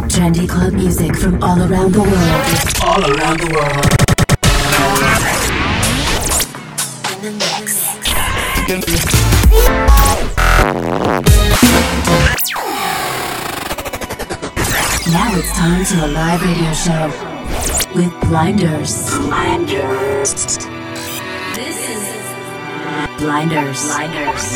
top trendy club music from all around the world. All around the world. In the mix. Now it's time to a live radio show with Blinders. Blinders. This is Blinders. Blinders.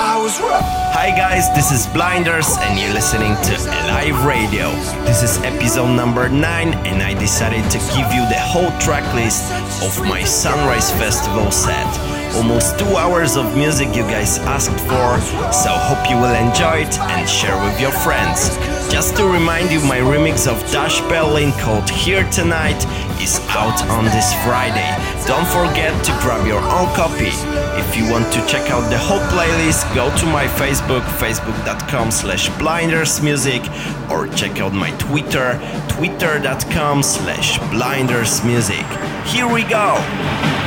Hi guys, this is Blinders and you're listening to Live Radio. This is episode number 9 and I decided to give you the whole track list of my Sunrise Festival set. Almost 2 hours of music you guys asked for, so hope you will enjoy it and share with your friends. Just to remind you, my remix of Dash Berlin called Here Tonight is out on this Friday. Don't forget to grab your own copy. If you want to check out the whole playlist, go to my Facebook, facebook.com slash blindersmusic, or check out my Twitter, twitter.com slash blindersmusic. Here we go!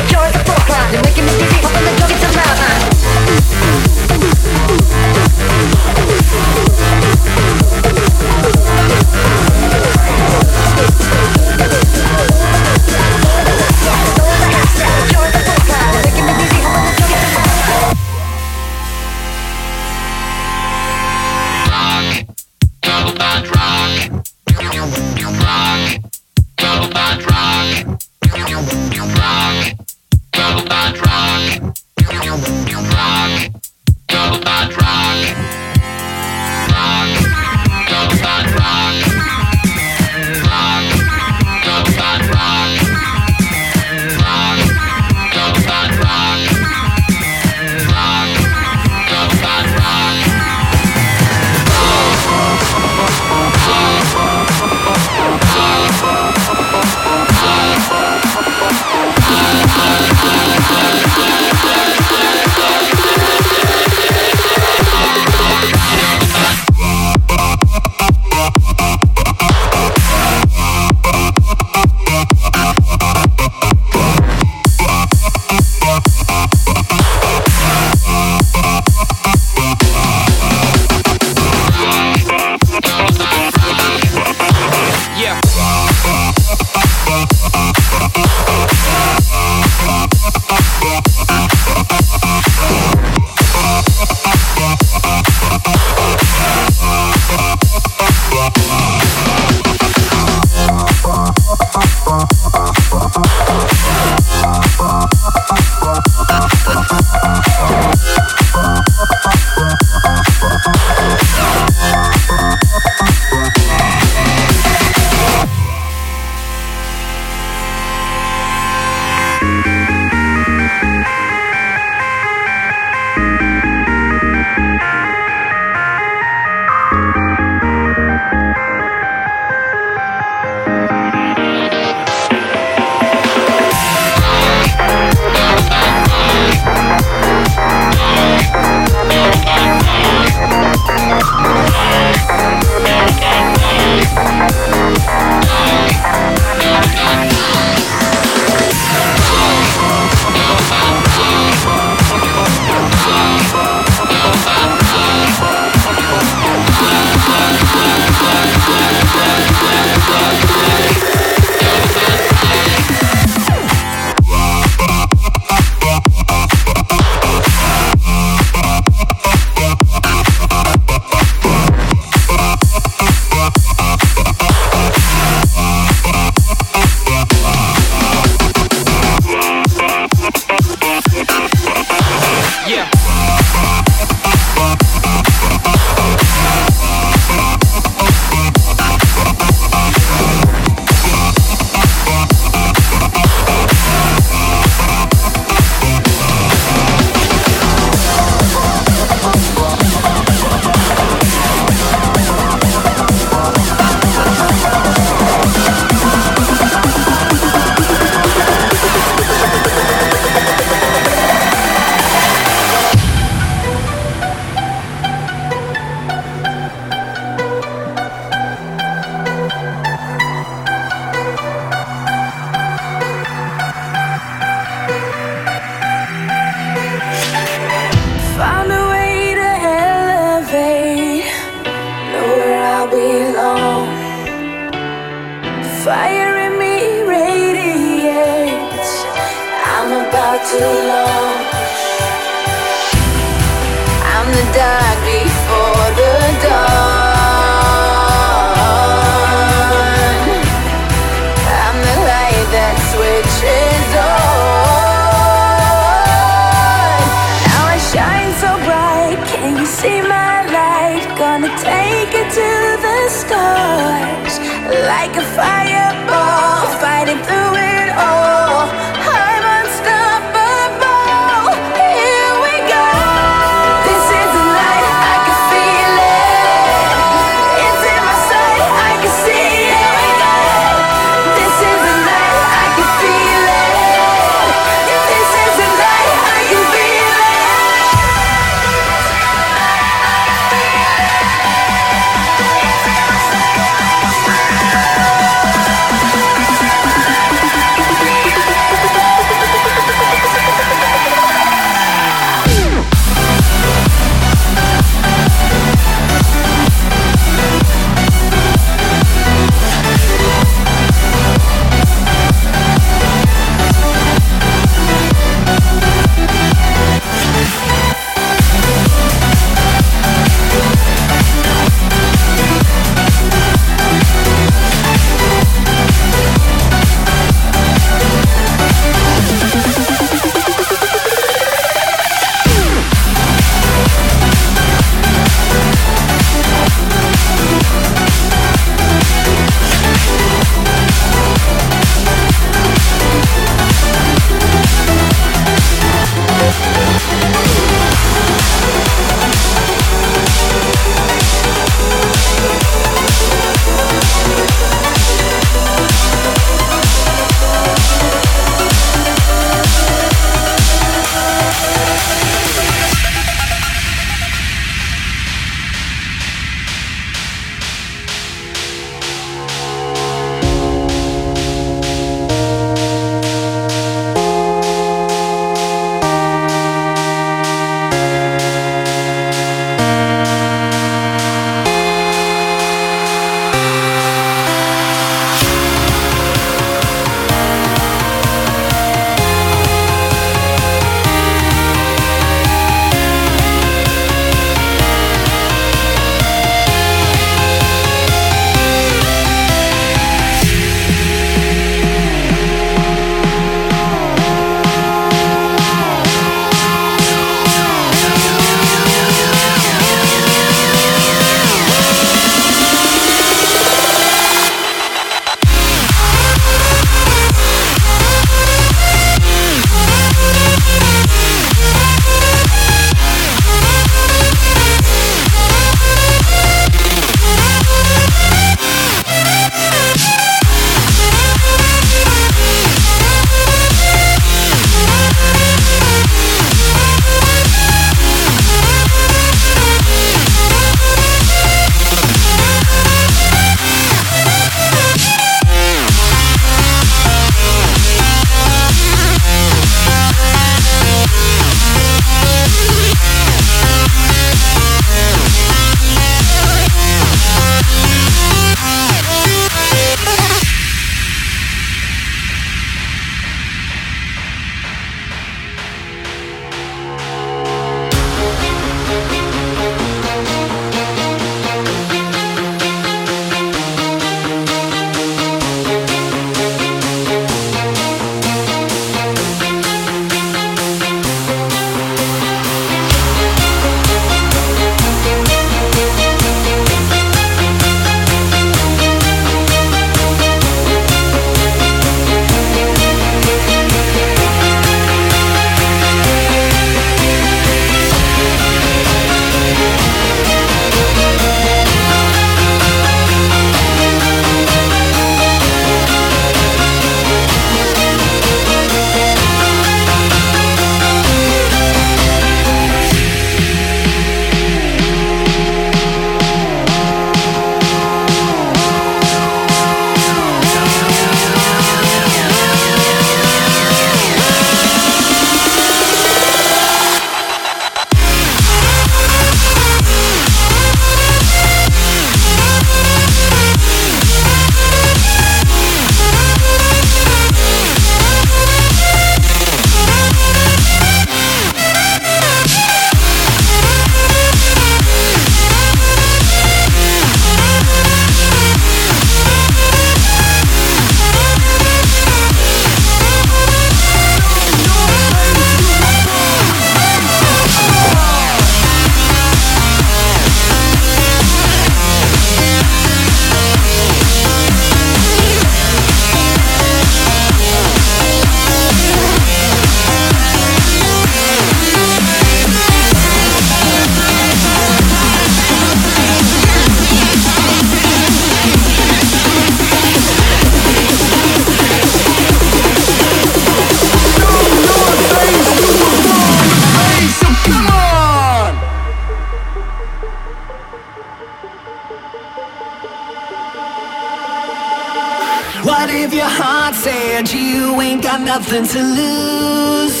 nothing to lose.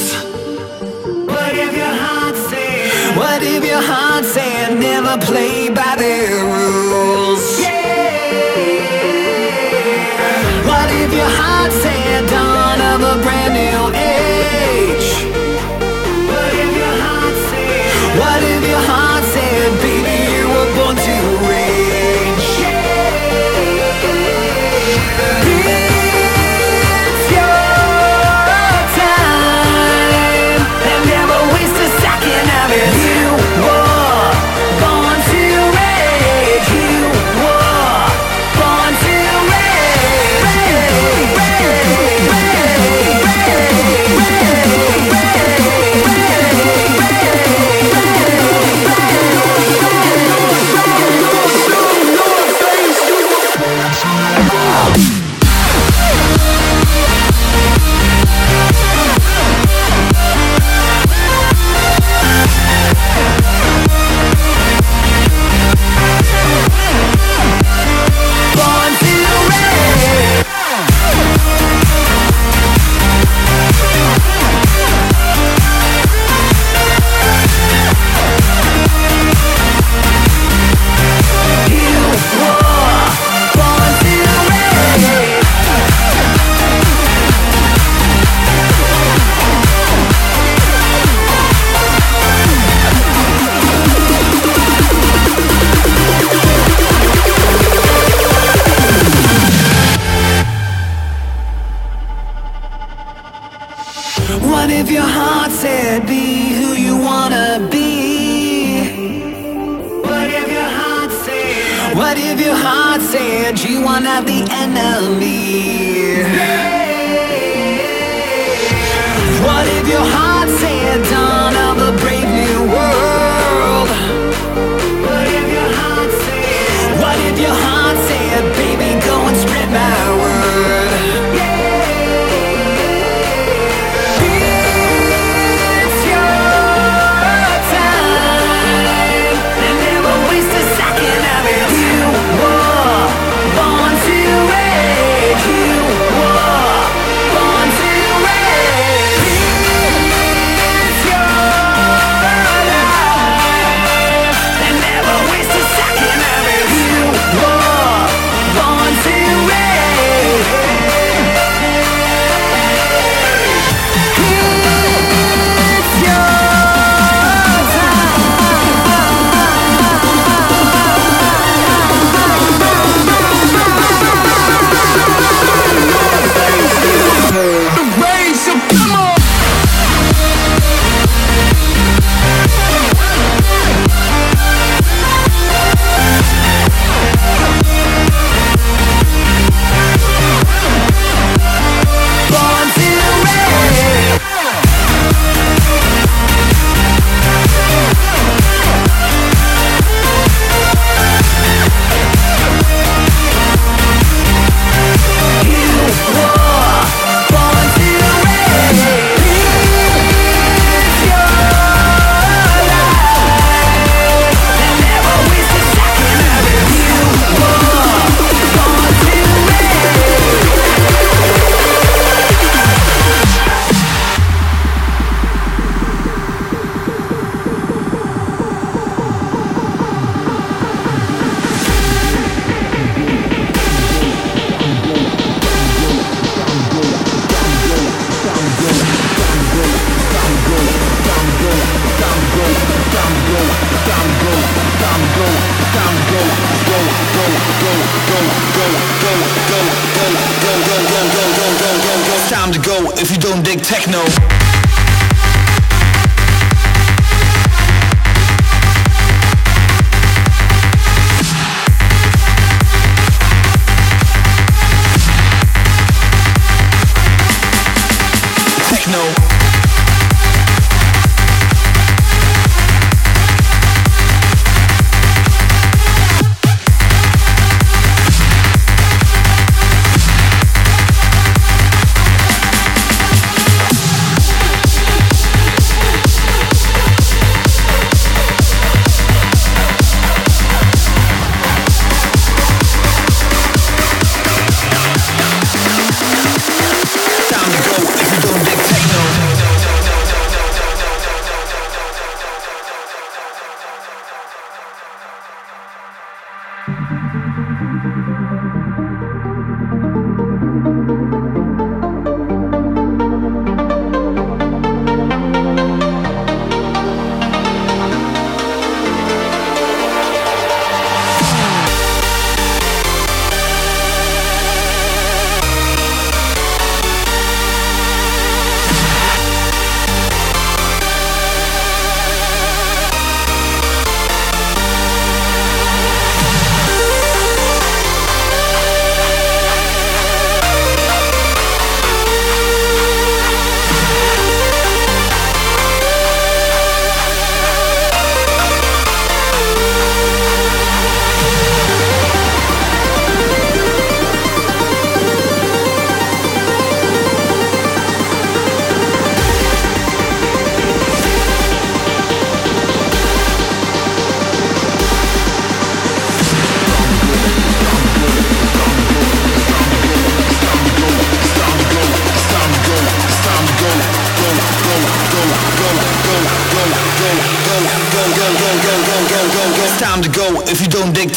What if your heart's saying? What if your heart's saying never play?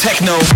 techno.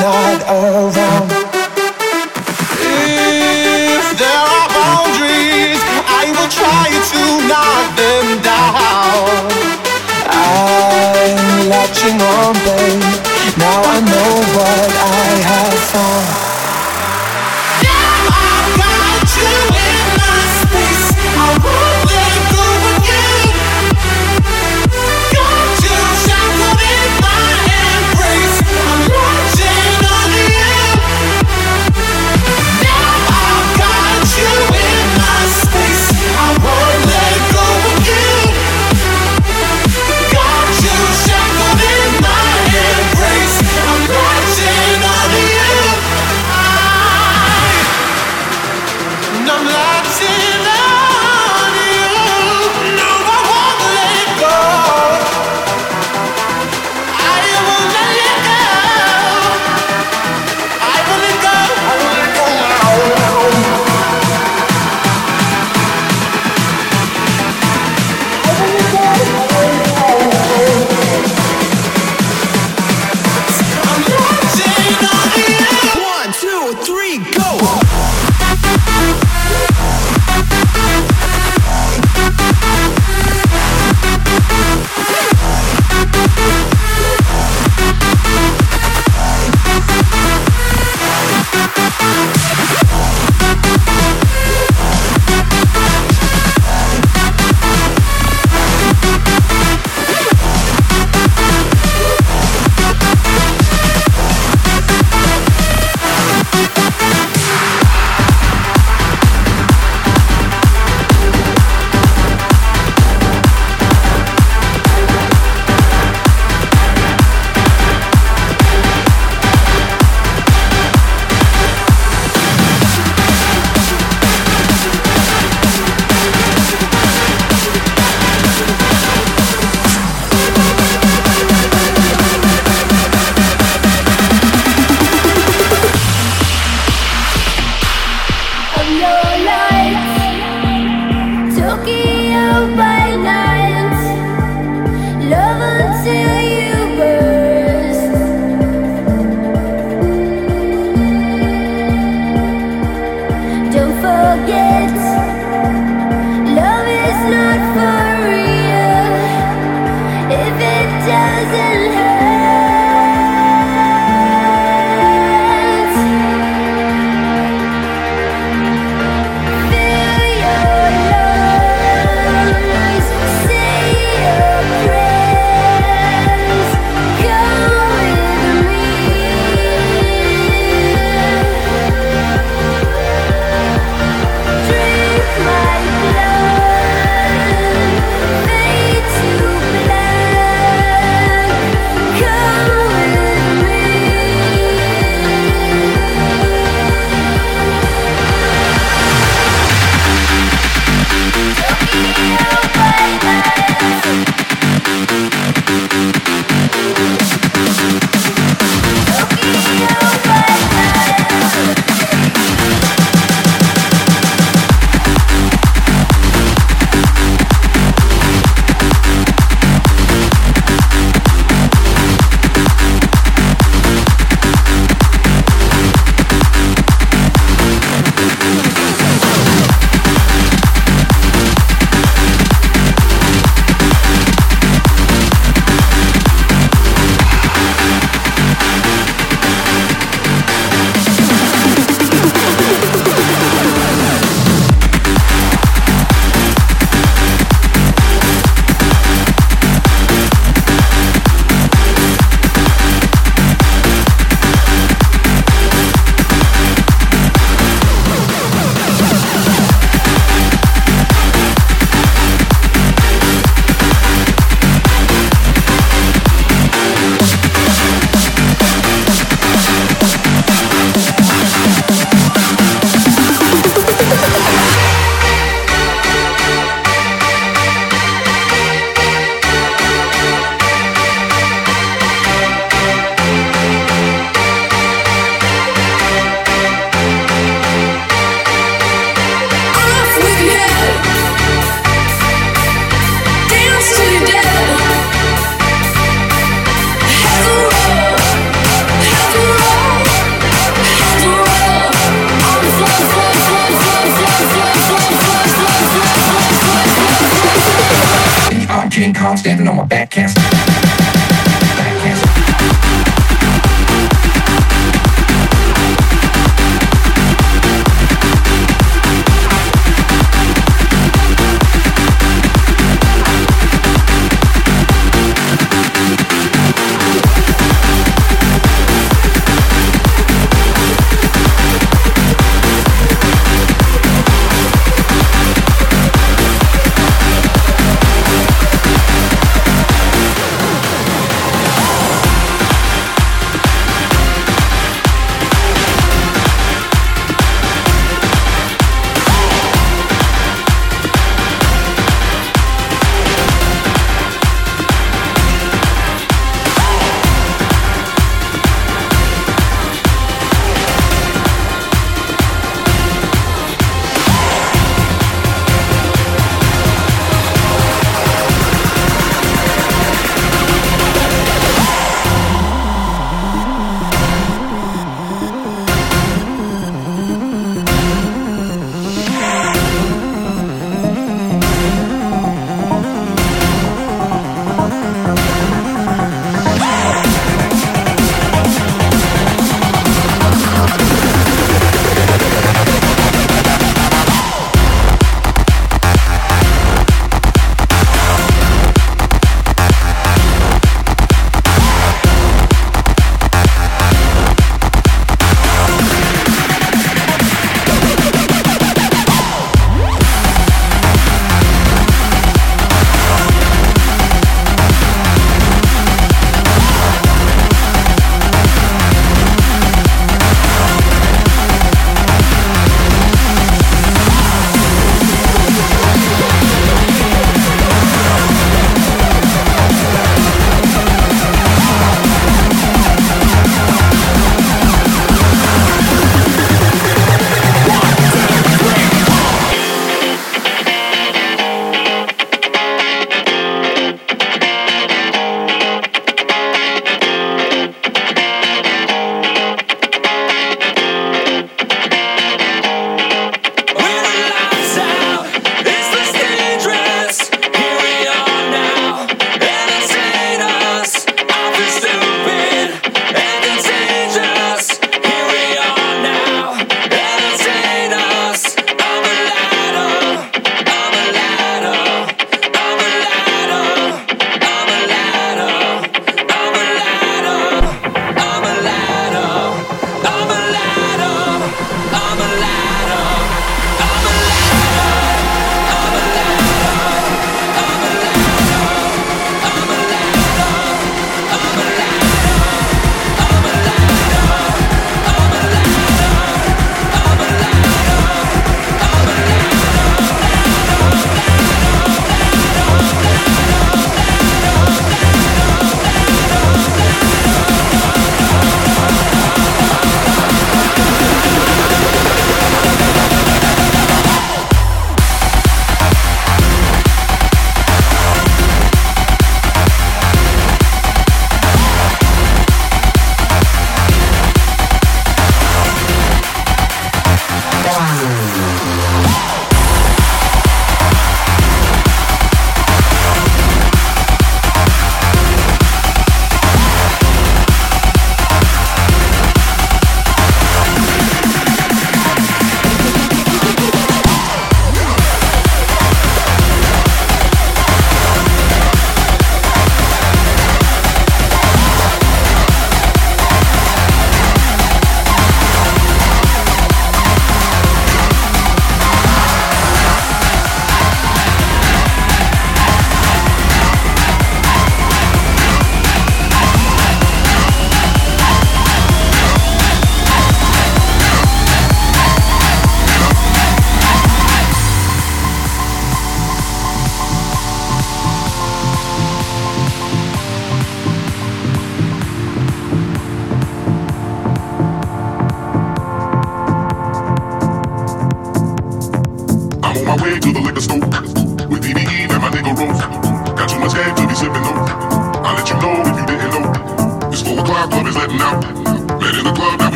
Not around. If there are boundaries, I will try to knock them down. I'm latching on, babe. Now I know what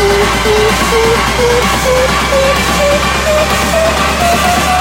Thank you.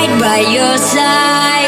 right by your side.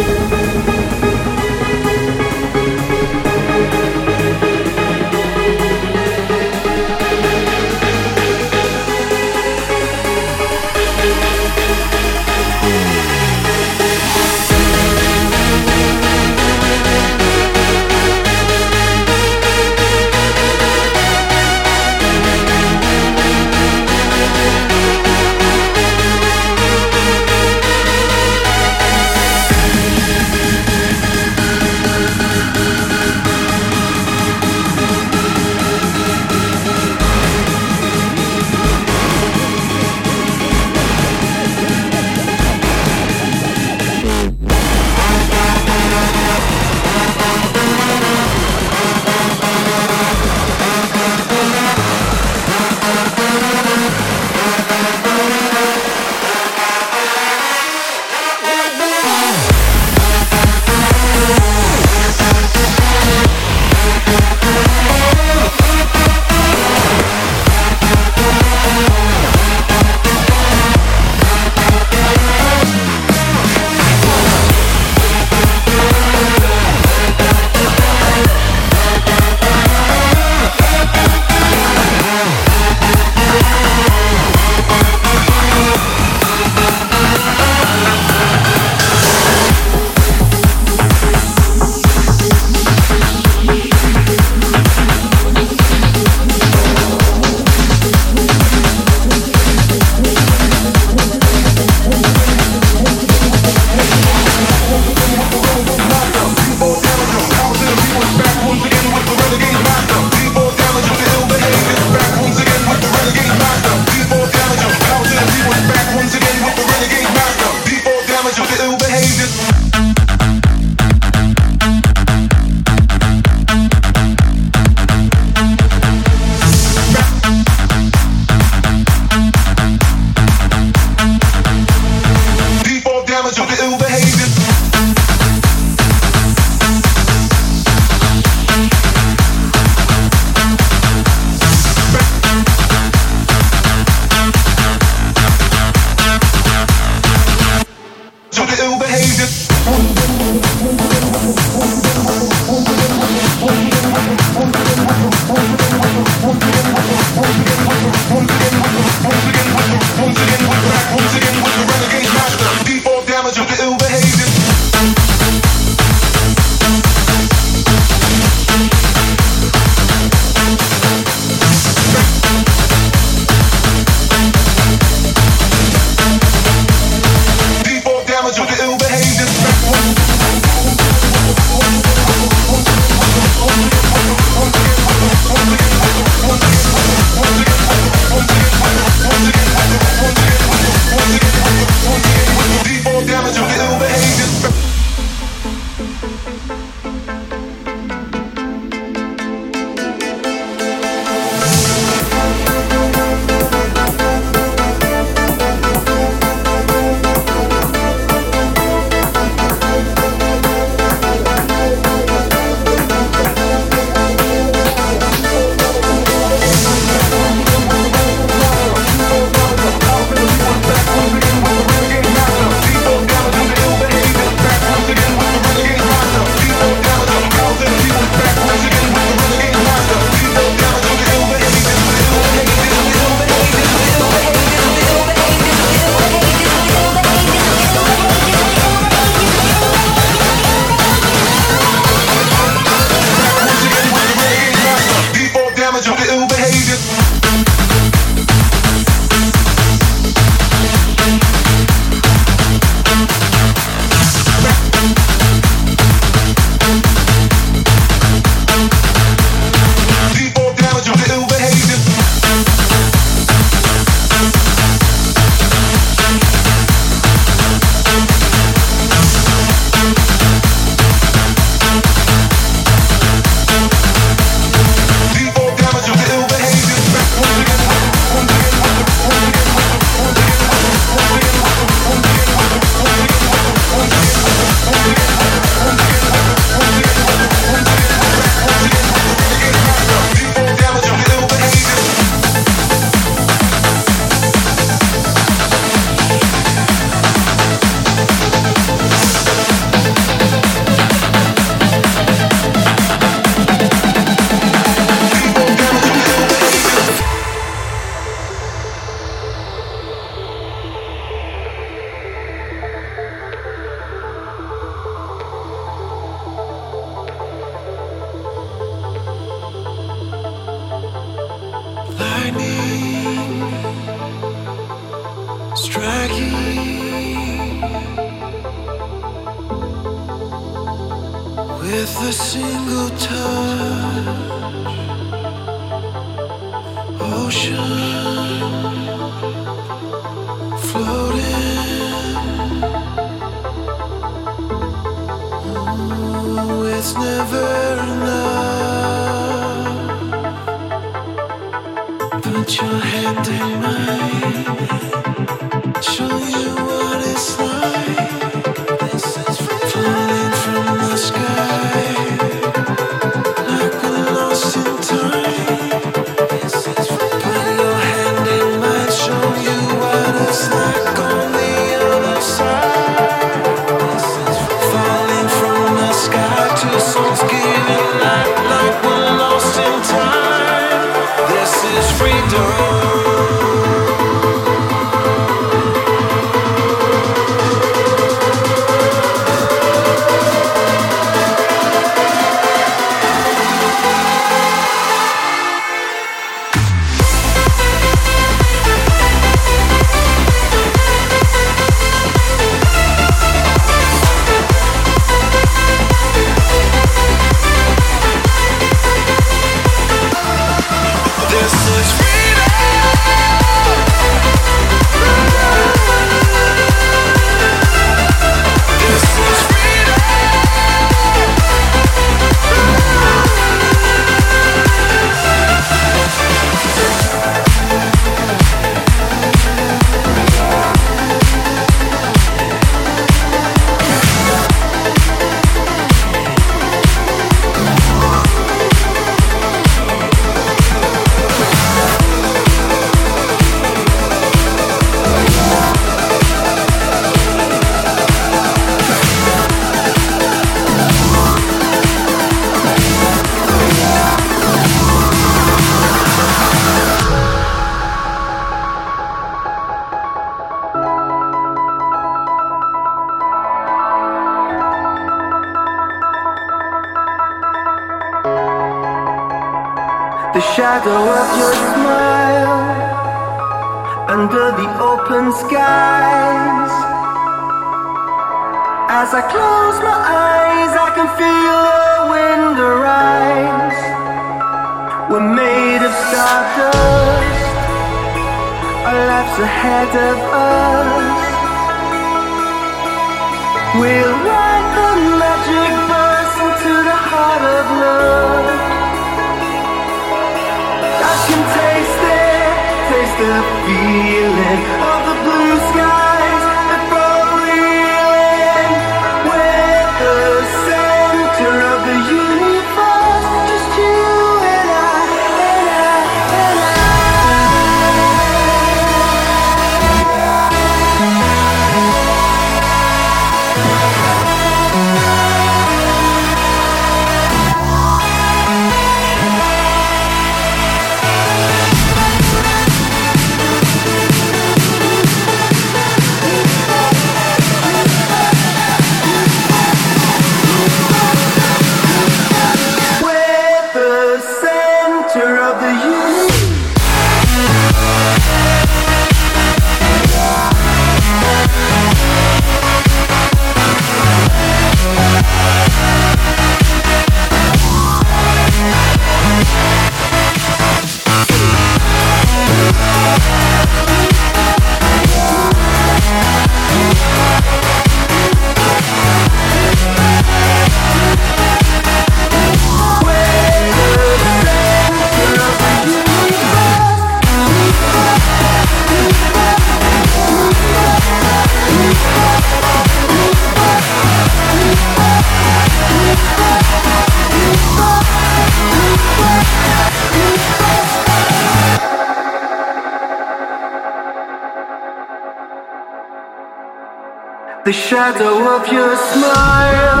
The shadow of your smile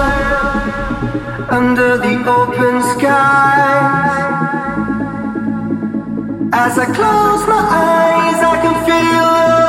under the open skies. As I close my eyes, I can feel